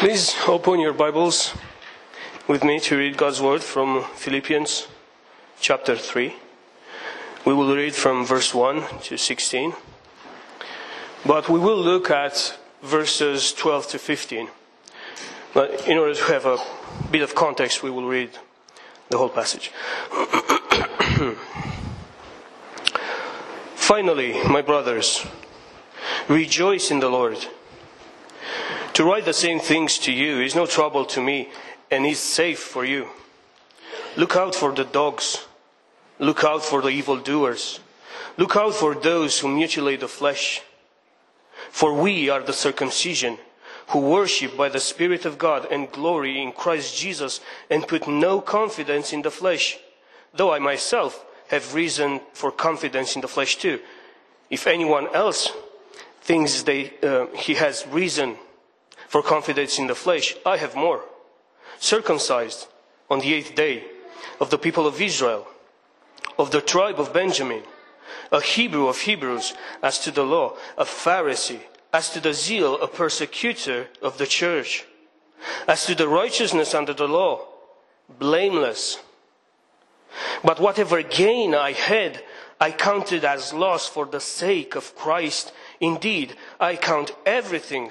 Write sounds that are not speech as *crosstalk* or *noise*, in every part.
Please open your Bibles with me to read God's Word from Philippians chapter 3. We will read from verse 1 to 16, but we will look at verses 12 to 15. But in order to have a bit of context, we will read the whole passage. *clears throat* Finally, my brothers, rejoice in the Lord. To write the same things to you is no trouble to me and is safe for you. Look out for the dogs. Look out for the evildoers. Look out for those who mutilate the flesh. For we are the circumcision who worship by the Spirit of God and glory in Christ Jesus and put no confidence in the flesh, though I myself have reason for confidence in the flesh too. If anyone else thinks they, uh, he has reason for confidence in the flesh, I have more. Circumcised on the eighth day of the people of Israel, of the tribe of Benjamin, a Hebrew of Hebrews as to the law, a Pharisee, as to the zeal, a persecutor of the church, as to the righteousness under the law, blameless. But whatever gain I had, I counted as loss for the sake of Christ. Indeed, I count everything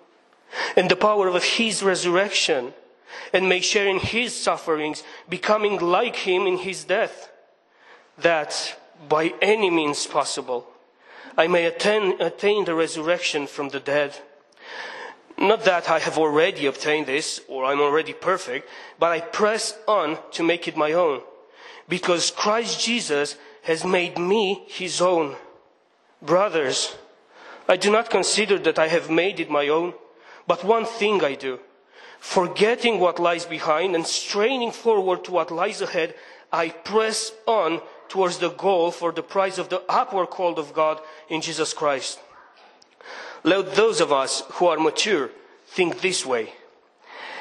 and the power of his resurrection and may share in his sufferings, becoming like him in his death, that by any means possible I may attain, attain the resurrection from the dead. Not that I have already obtained this or I'm already perfect, but I press on to make it my own, because Christ Jesus has made me his own. Brothers, I do not consider that I have made it my own. But one thing I do, forgetting what lies behind and straining forward to what lies ahead, I press on towards the goal for the prize of the upward call of God in Jesus Christ. Let those of us who are mature think this way.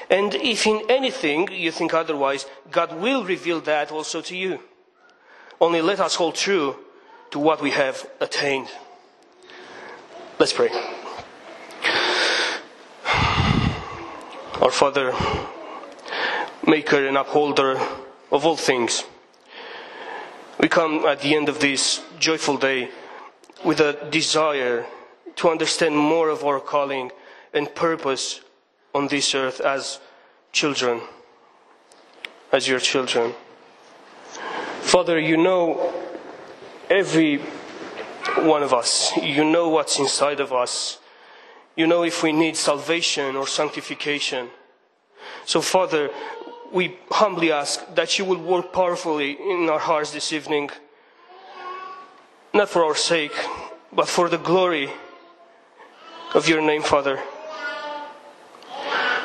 And if in anything you think otherwise, God will reveal that also to you. Only let us hold true to what we have attained. Let's pray. Our Father, Maker and Upholder of all things, we come at the end of this joyful day with a desire to understand more of our calling and purpose on this earth as children, as your children. Father, you know every one of us. You know what's inside of us. You know if we need salvation or sanctification. So, Father, we humbly ask that you will work powerfully in our hearts this evening, not for our sake, but for the glory of your name, Father.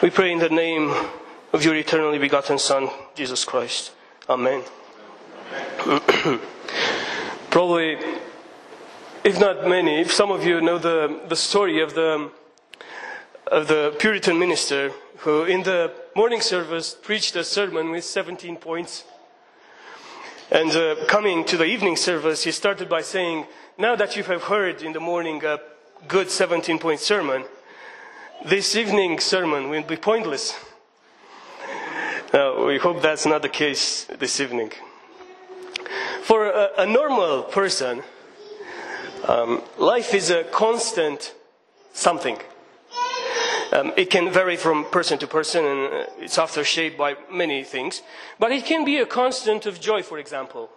We pray in the name of your eternally begotten Son, Jesus Christ. Amen. *clears throat* Probably, if not many, if some of you know the, the story of the of the Puritan minister who, in the morning service, preached a sermon with 17 points. And uh, coming to the evening service, he started by saying, Now that you have heard in the morning a good 17 point sermon, this evening sermon will be pointless. Now, we hope that's not the case this evening. For a, a normal person, um, life is a constant something. Um, it can vary from person to person and uh, it's often shaped by many things. But it can be a constant of joy, for example,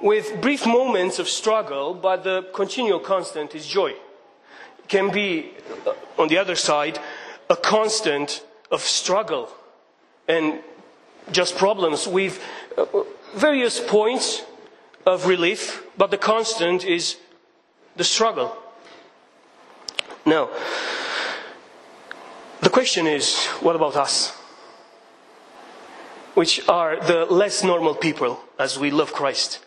with brief moments of struggle, but the continual constant is joy. It can be, uh, on the other side, a constant of struggle and just problems with uh, various points of relief, but the constant is the struggle. Now, The question is what about us? Which are the less normal people as we love Christ.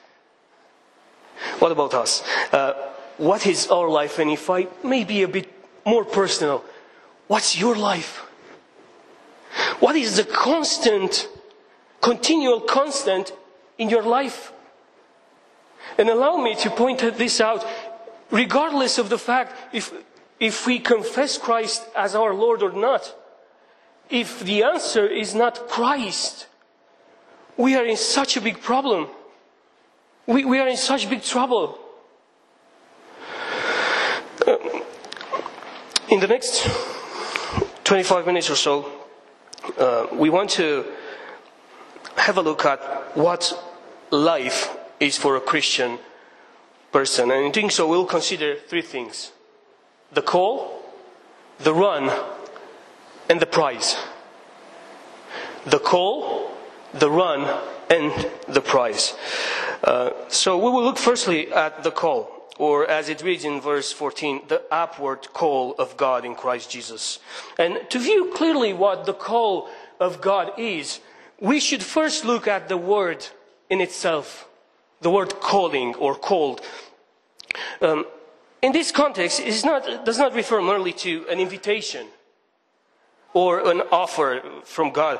What about us? Uh, what is our life? And if I may be a bit more personal, what's your life? What is the constant, continual constant in your life? And allow me to point this out, regardless of the fact if, if we confess Christ as our Lord or not. If the answer is not Christ, we are in such a big problem. We, we are in such big trouble. Um, in the next 25 minutes or so, uh, we want to have a look at what life is for a Christian person. And in doing so, we'll consider three things the call, the run, and the prize. The call, the run, and the prize. Uh, so we will look firstly at the call, or as it reads in verse 14, the upward call of God in Christ Jesus. And to view clearly what the call of God is, we should first look at the word in itself, the word calling or called. Um, in this context, it does not refer merely to an invitation or an offer from God.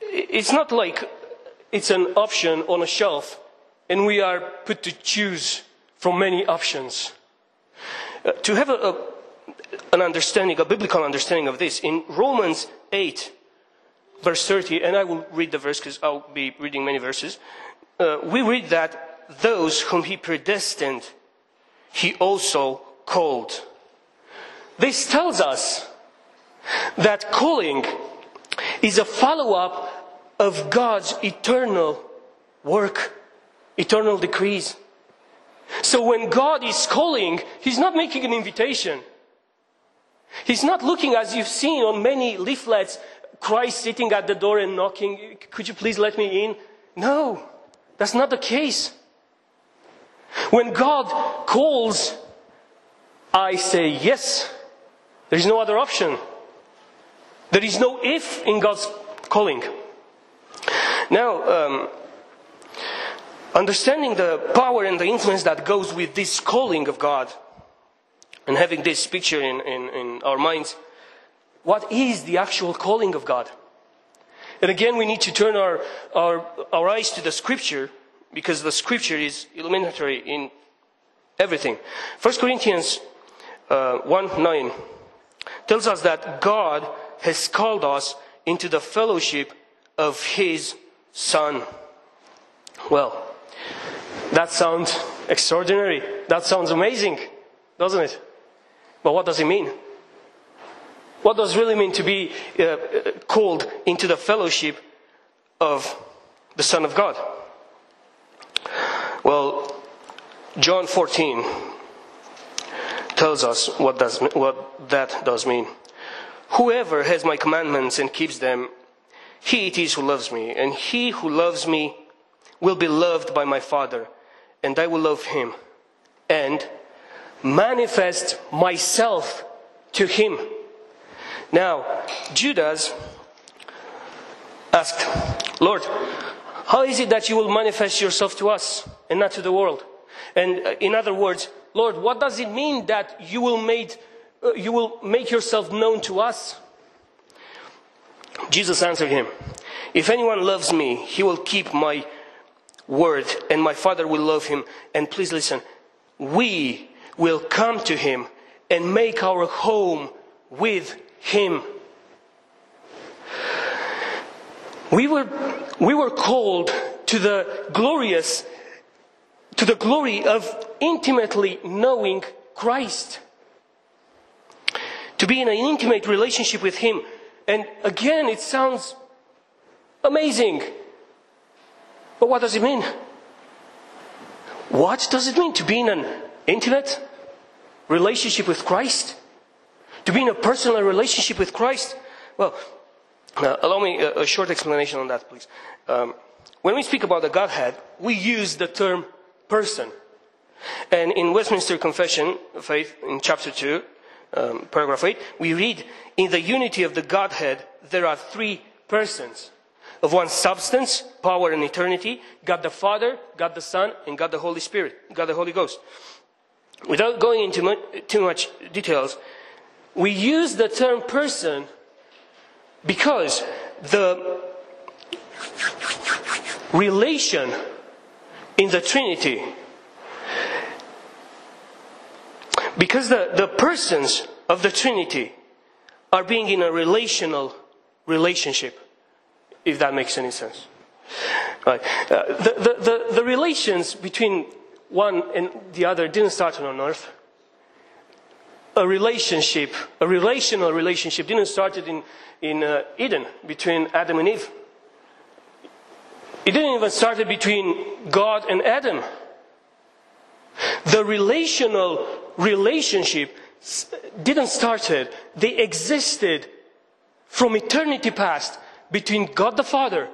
It's not like it's an option on a shelf and we are put to choose from many options. Uh, to have a, a, an understanding, a biblical understanding of this, in Romans 8, verse 30, and I will read the verse because I'll be reading many verses, uh, we read that those whom he predestined, he also called. This tells us that calling is a follow up of God's eternal work eternal decrees. So when God is calling, He's not making an invitation. He's not looking as you've seen on many leaflets, Christ sitting at the door and knocking, could you please let me in? No, that's not the case. When God calls, I say yes. There is no other option. There is no if in God's calling. Now, um, understanding the power and the influence that goes with this calling of God and having this picture in, in, in, our minds, what is the actual calling of God? And again, we need to turn our, our, our eyes to the scripture because the scripture is illuminatory in everything. 1 Corinthians uh, 1 9 tells us that God has called us into the fellowship of His Son. Well, that sounds extraordinary. That sounds amazing, doesn't it? But what does it mean? What does it really mean to be uh, uh, called into the fellowship of the Son of God? Well, John 14 tells us what, does, what that does mean. Whoever has my commandments and keeps them, he it is who loves me, and he who loves me will be loved by my Father and I will love him and manifest myself to him. Now, Judas asked, Lord, how is it that you will manifest yourself to us and not to the world? And uh, in other words, Lord, what does it mean that you will, made, uh, you will make yourself known to us? Jesus answered him, If anyone loves me, he will keep my word, and my Father will love him. And please listen, we will come to him and make our home with him. We were, we were called to the glorious, to the glory of intimately knowing Christ. To be in an intimate relationship with Him. And again, it sounds amazing. But what does it mean? What does it mean to be in an intimate relationship with Christ? To be in a personal relationship with Christ? Well, uh, allow me a, a, short explanation on that, please. Um, when we speak about the Godhead, we use the term person. And in Westminster Confession of Faith, in chapter 2, um, paragraph 8, we read, In the unity of the Godhead, there are three persons. Of one substance, power, and eternity God the Father, God the Son, and God the Holy Spirit, God the Holy Ghost. Without going into mu- too much details, we use the term person because the relation in the Trinity, because the, the persons of the Trinity are being in a relational relationship, if that makes any sense. Right. Uh, the, the, the, the relations between one and the other didn't start on earth. A relationship, a relational relationship, didn't start in, in uh, Eden between Adam and Eve. It didn't even start between God and Adam. The relational relationship didn't start it. They existed from eternity past between God the Father,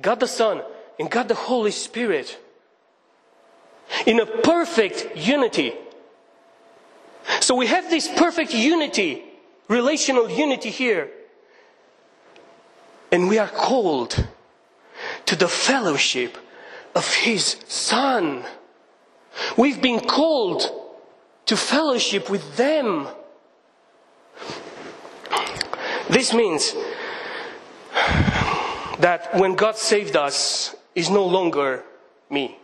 God the Son, and God the Holy Spirit. In a perfect unity. So we have this perfect unity, relational unity here. And we are called to the fellowship of His Son. We've been called to fellowship with them. This means that when God saved us, is no longer me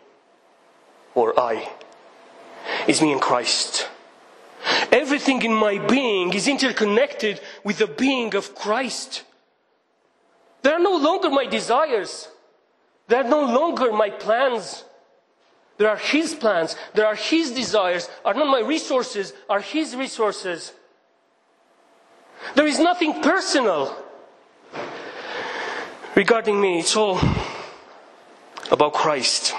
or I. It's me in Christ. Everything in my being is interconnected with the being of Christ. They are no longer my desires. They are no longer my plans. There are His plans. There are His desires. Are not my resources, are His resources. There is nothing personal regarding me. It's all about Christ.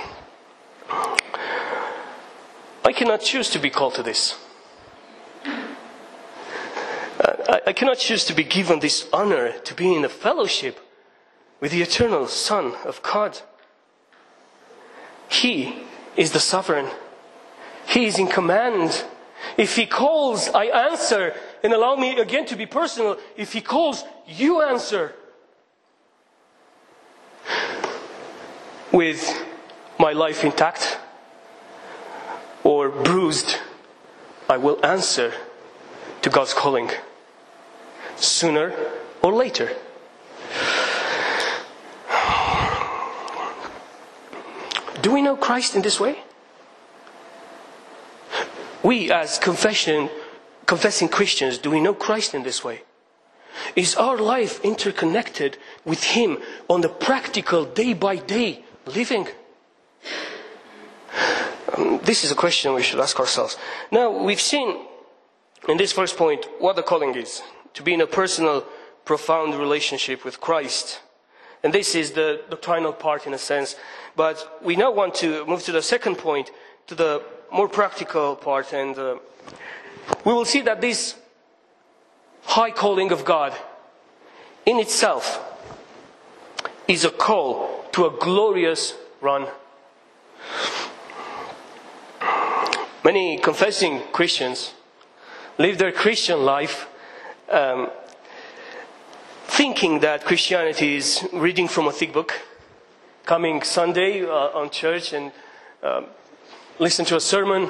I cannot choose to be called to this. I, I cannot choose to be given this honor to be in a fellowship with the eternal Son of God. He is the sovereign. He is in command. If He calls, I answer. And allow me again to be personal. If He calls, you answer. With my life intact or bruised, I will answer to God's calling sooner or later. Do we know Christ in this way? We, as confession, confessing Christians, do we know Christ in this way? Is our life interconnected with Him on the practical, day by day living? Um, this is a question we should ask ourselves. Now, we've seen in this first point what the calling is to be in a personal, profound relationship with Christ. And this is the doctrinal part in a sense. But we now want to move to the second point, to the more practical part. And uh, we will see that this high calling of God in itself is a call to a glorious run. Many confessing Christians live their Christian life um, thinking that Christianity is reading from a thick book, coming Sunday uh, on church and um, listen to a sermon,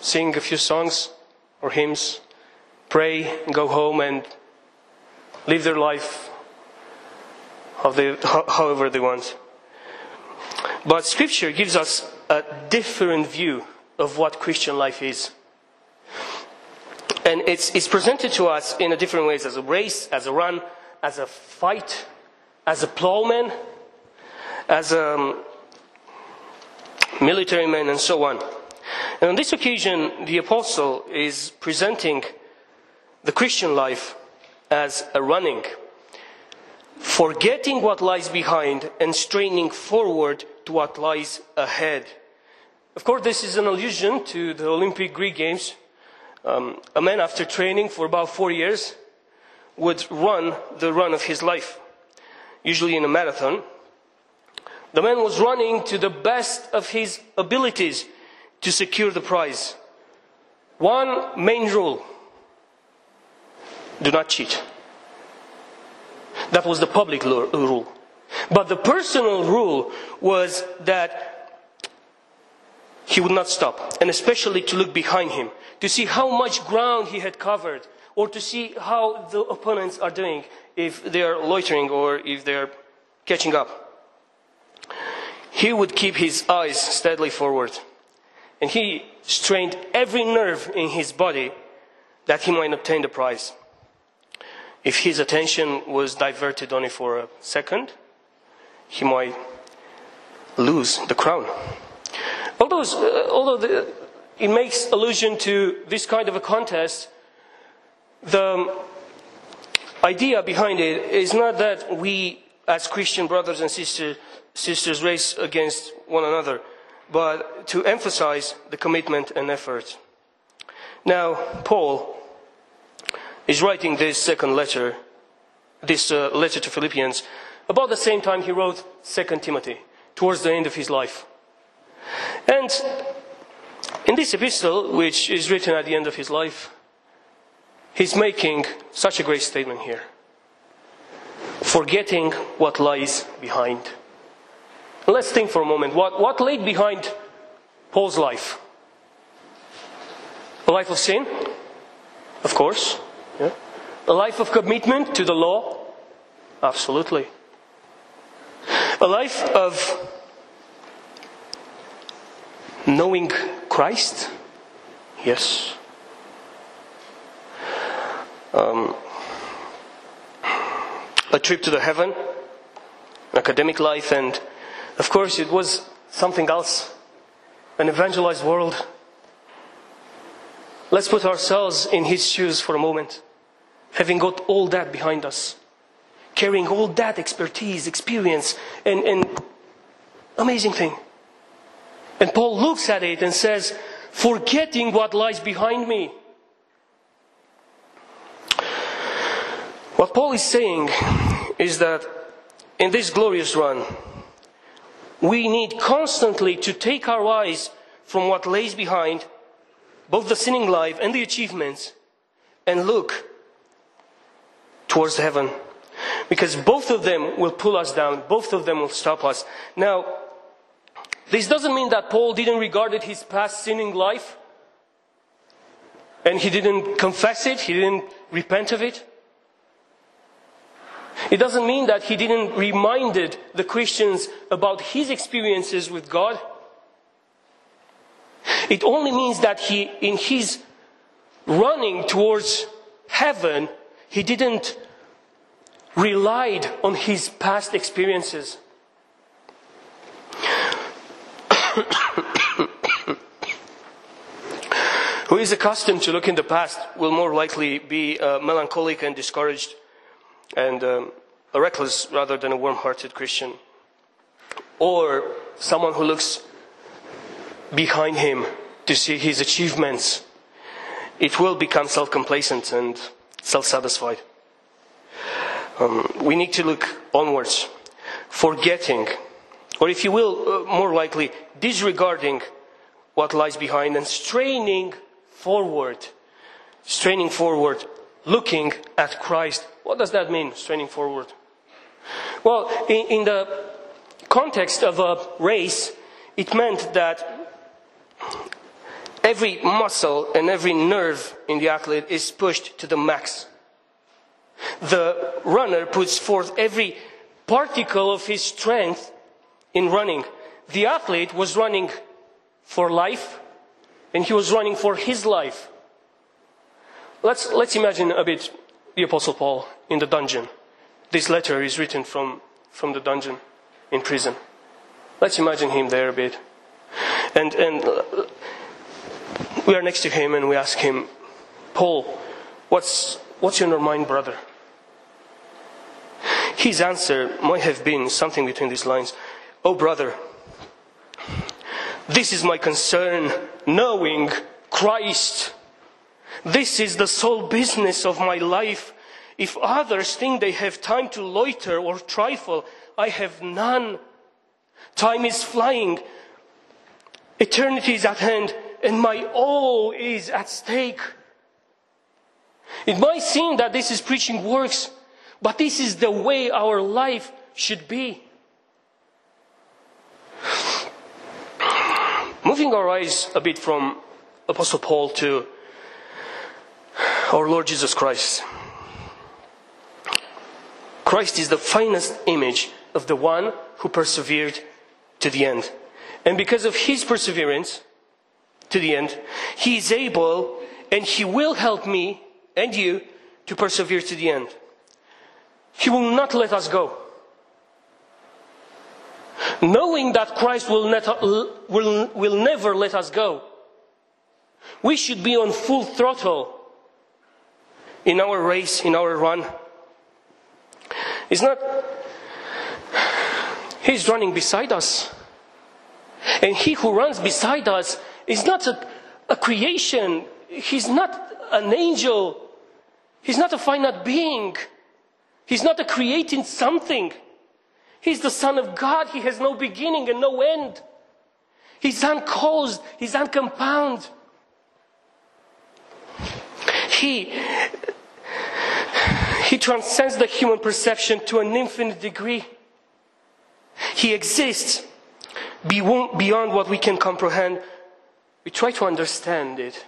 sing a few songs or hymns, pray, go home and live their life however they want. But Scripture gives us a different view of what Christian life is. And it's, it's presented to us in a different ways as a race, as a run, as a fight, as a plowman, as a um, military man, and so on. And on this occasion, the apostle is presenting the Christian life as a running, forgetting what lies behind and straining forward to what lies ahead. Of course, this is an allusion to the Olympic Greek Games. Um, a man, after training for about four years, would run the run of his life, usually in a marathon. The man was running to the best of his abilities to secure the prize. One main rule do not cheat. That was the public rule. But the personal rule was that he would not stop, and especially to look behind him, to see how much ground he had covered, or to see how the opponents are doing, if they are loitering or if they are catching up. He would keep his eyes steadily forward, and he strained every nerve in his body that he might obtain the prize. If his attention was diverted only for a second, he might lose the crown. Although, uh, although the, it makes allusion to this kind of a contest, the idea behind it is not that we, as Christian brothers and sisters, sisters race against one another, but to emphasize the commitment and effort. Now, Paul is writing this second letter, this uh, letter to Philippians, about the same time he wrote 2 Timothy, towards the end of his life. And in this epistle, which is written at the end of his life, he's making such a great statement here. Forgetting what lies behind. Let's think for a moment. What, what laid behind Paul's life? A life of sin? Of course. Yeah. A life of commitment to the law? Absolutely. A life of knowing Christ? Yes. Um, a trip to the heaven, academic life, and of course it was something else an evangelized world. Let's put ourselves in his shoes for a moment having got all that behind us, carrying all that expertise, experience, and, and amazing thing. And Paul looks at it and says, forgetting what lies behind me. What Paul is saying is that in this glorious run, we need constantly to take our eyes from what lays behind, both the sinning life and the achievements, and look towards heaven. Because both of them will pull us down, both of them will stop us. Now, this doesn't mean that Paul didn't regard his past sinning life and he didn't confess it, he didn't repent of it. It doesn't mean that he didn't reminded the Christians about his experiences with God. It only means that he, in his running towards heaven, he didn't relied on his past experiences. *coughs* Who is accustomed to look in the past will more likely be uh, melancholic and discouraged and um, a reckless rather than a warm hearted Christian. Or someone who looks behind him to see his achievements. It will become self complacent and self satisfied. Um, we need to look onwards, forgetting, or if you will, uh, more likely, disregarding what lies behind and straining forward. Straining forward, looking at Christ. What does that mean, straining forward? Well, in, in the context of a race, it meant that every muscle and every nerve in the athlete is pushed to the max. The runner puts forth every particle of his strength in running. The athlete was running for life, and he was running for his life. Let's, let's imagine a bit the Apostle Paul in the dungeon. This letter is written from, from the dungeon in prison. Let's imagine him there a bit. And, and we are next to him and we ask him, Paul, what's, what's on your mind, brother? His answer might have been something between these lines Oh, brother, this is my concern, knowing Christ. This is the sole business of my life. If others think they have time to loiter or trifle, I have none. Time is flying. Eternity is at hand, and my all is at stake. It might seem that this is preaching works, but this is the way our life should be. Moving our eyes a bit from Apostle Paul to our Lord Jesus Christ. Christ is the finest image of the one who persevered to the end. And because of his perseverance to the end, he is able and he will help me and you to persevere to the end. He will not let us go. Knowing that Christ will, will, will never let us go, we should be on full throttle in our race, in our run. It's not, He's running beside us. And He who runs beside us is not a, a creation, He's not an angel, He's not a finite being, He's not a creating something. He's the Son of God. He has no beginning and no end. He's uncaused. He's uncompound. He, he transcends the human perception to an infinite degree. He exists beyond what we can comprehend. We try to understand it.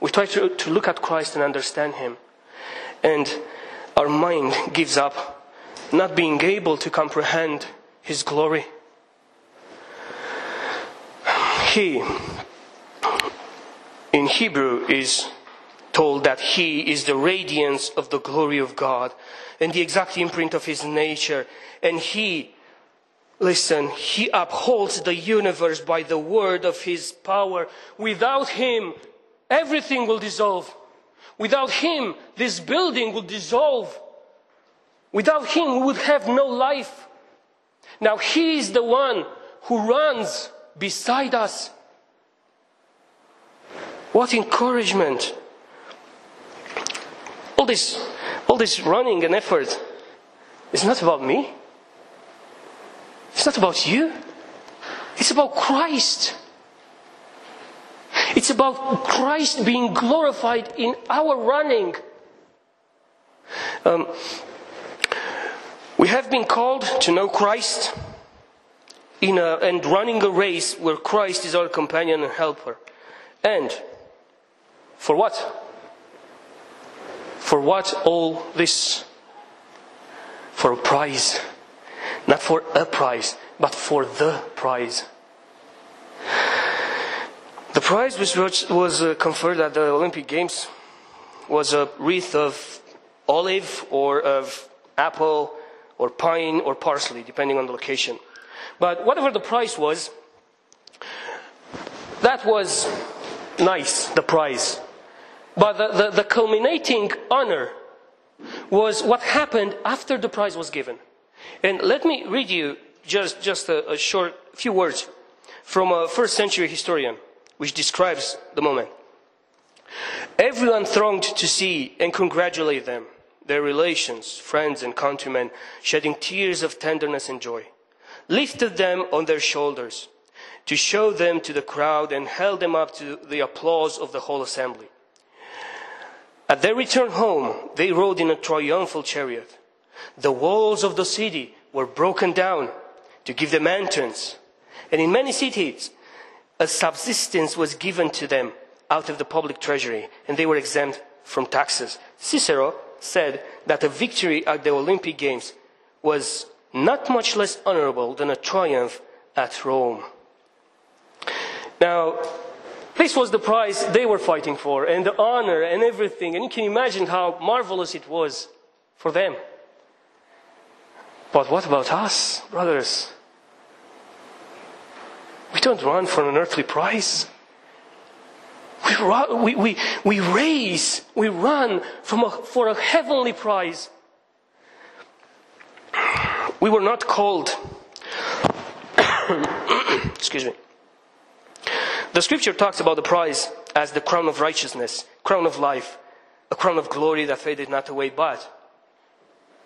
We try to, to look at Christ and understand Him. And our mind gives up not being able to comprehend His glory. He, in Hebrew, is told that He is the radiance of the glory of God and the exact imprint of His nature. And He, listen, He upholds the universe by the word of His power. Without Him, everything will dissolve. Without Him, this building will dissolve. Without Him, we would have no life. Now He is the one who runs beside us. What encouragement! All this, all this running and effort is not about me. It's not about you. It's about Christ. It's about Christ being glorified in our running. Um, we have been called to know Christ in a, and running a race where Christ is our companion and helper. And for what? For what all this? For a prize. Not for a prize, but for the prize. The prize which was uh, conferred at the Olympic Games was a wreath of olive or of apple or pine or parsley, depending on the location. But whatever the price was, that was nice, the prize. But the, the, the culminating honor was what happened after the prize was given. And let me read you just, just a, a short few words from a first century historian, which describes the moment. Everyone thronged to see and congratulate them their relations, friends, and countrymen, shedding tears of tenderness and joy, lifted them on their shoulders to show them to the crowd and held them up to the applause of the whole assembly. At their return home, they rode in a triumphal chariot. The walls of the city were broken down to give them entrance. And in many cities, a subsistence was given to them out of the public treasury, and they were exempt from taxes. Cicero said that a victory at the Olympic Games was not much less honorable than a triumph at Rome. Now, this was the prize they were fighting for, and the honor and everything, and you can imagine how marvelous it was for them. But what about us, brothers? We don't run for an earthly prize. We, we, we, we race, we run from a, for a heavenly prize. We were not called. *coughs* Excuse me. The scripture talks about the prize as the crown of righteousness, crown of life, a crown of glory that faded not away. But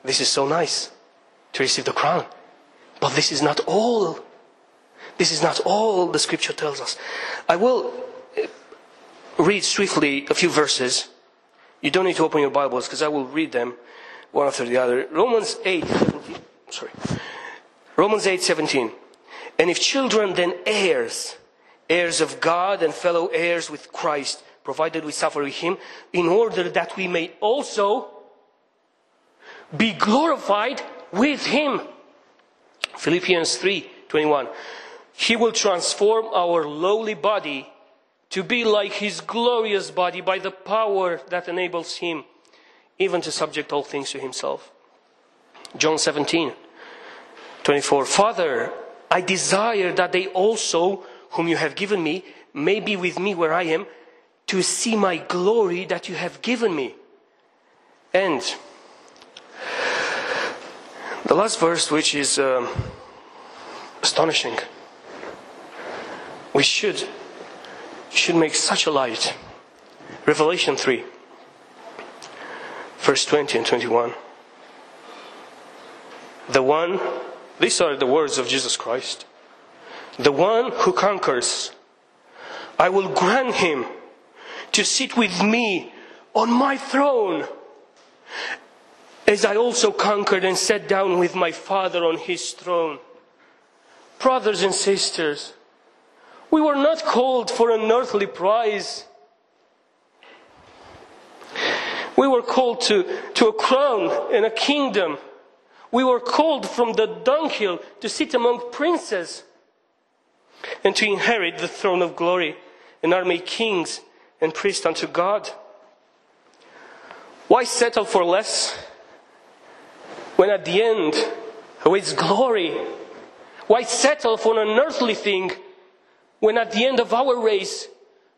this is so nice to receive the crown. But this is not all. This is not all the scripture tells us. I will uh, read swiftly a few verses You don't need to open your Bibles because I will read them one after the other. Romans 8, 17. Sorry. Romans 8, 17. And if children, then heirs, heirs of God and fellow heirs with Christ, provided we suffer with him, in order that we may also be glorified with him. Philippians 3, 21. He will transform our lowly body to be like his glorious body by the power that enables him even to subject all things to himself. John 17, 24. Father, I desire that they also, whom you have given me, may be with me where I am, to see my glory that you have given me. And the last verse, which is um, astonishing, we should should make such a light. Revelation 3, verse 20 and 21. The one, these are the words of Jesus Christ. The one who conquers, I will grant him to sit with me on my throne, as I also conquered and sat down with my Father on his throne. Brothers and sisters, we were not called for an earthly prize. We were called to, to a crown and a kingdom. We were called from the dunghill to sit among princes and to inherit the throne of glory and are made kings and priests unto God. Why settle for less when at the end awaits glory? Why settle for an earthly thing when at the end of our race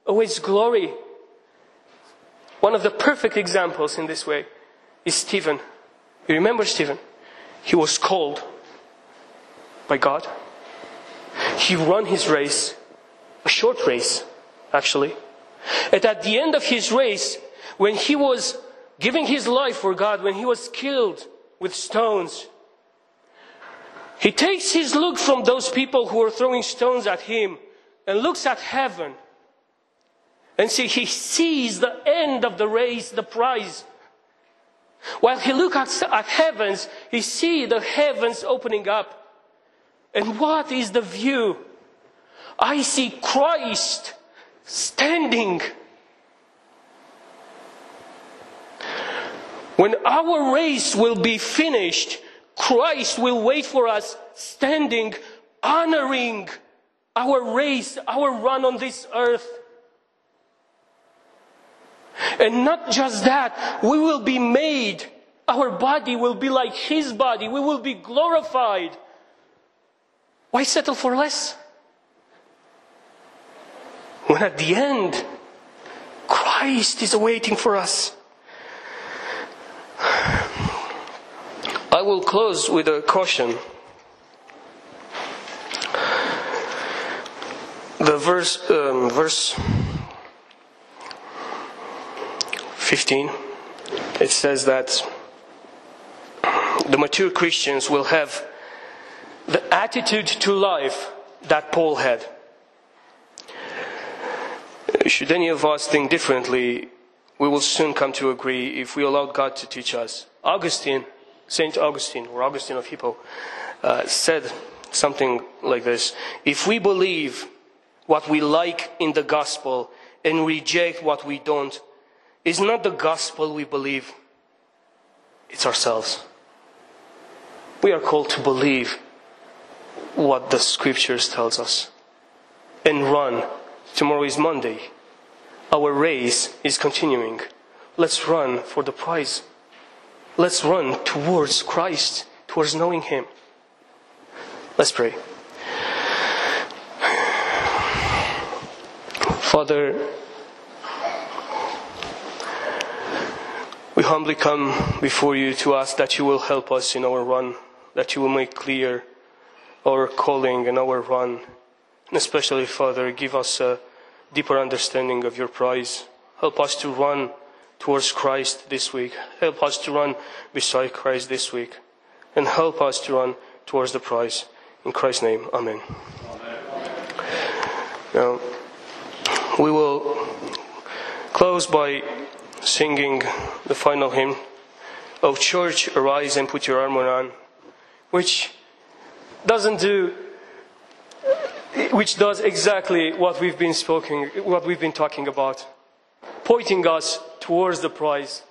awaits glory? One of the perfect examples in this way is Stephen. You remember Stephen? He was called by God. He ran his race, a short race, actually. And at the end of his race, when he was giving his life for God, when he was killed with stones, he takes his look from those people who were throwing stones at him and looks at heaven and see, he sees the end of the race, the prize. While he looks at, at heavens, he sees the heavens opening up. And what is the view? I see Christ standing. When our race will be finished, Christ will wait for us standing, honoring our race, our run on this earth. And not just that, we will be made, our body will be like His body, we will be glorified. Why settle for less? When at the end, Christ is waiting for us. I will close with a caution. The verse, um, verse 15, it says that the mature Christians will have the attitude to life that Paul had. Should any of us think differently, we will soon come to agree if we allow God to teach us. Augustine, Saint Augustine, or Augustine of Hippo, uh, said something like this If we believe what we like in the gospel and reject what we don't, it's not the gospel we believe, it's ourselves. We are called to believe what the scriptures tells us and run. Tomorrow is Monday. Our race is continuing. Let's run for the prize. Let's run towards Christ, towards knowing Him. Let's pray. Father, we humbly come before you to ask that you will help us in our run, that you will make clear our calling and our run. And especially, Father, give us a deeper understanding of your prize. Help us to run towards Christ this week. Help us to run beside Christ this week. And help us to run towards the prize. In Christ's name, Amen. Now, we will close by singing the final hymn, Oh church, arise and put your armor on, which doesn't do which does exactly what we've been what we've been talking about, pointing us towards the prize,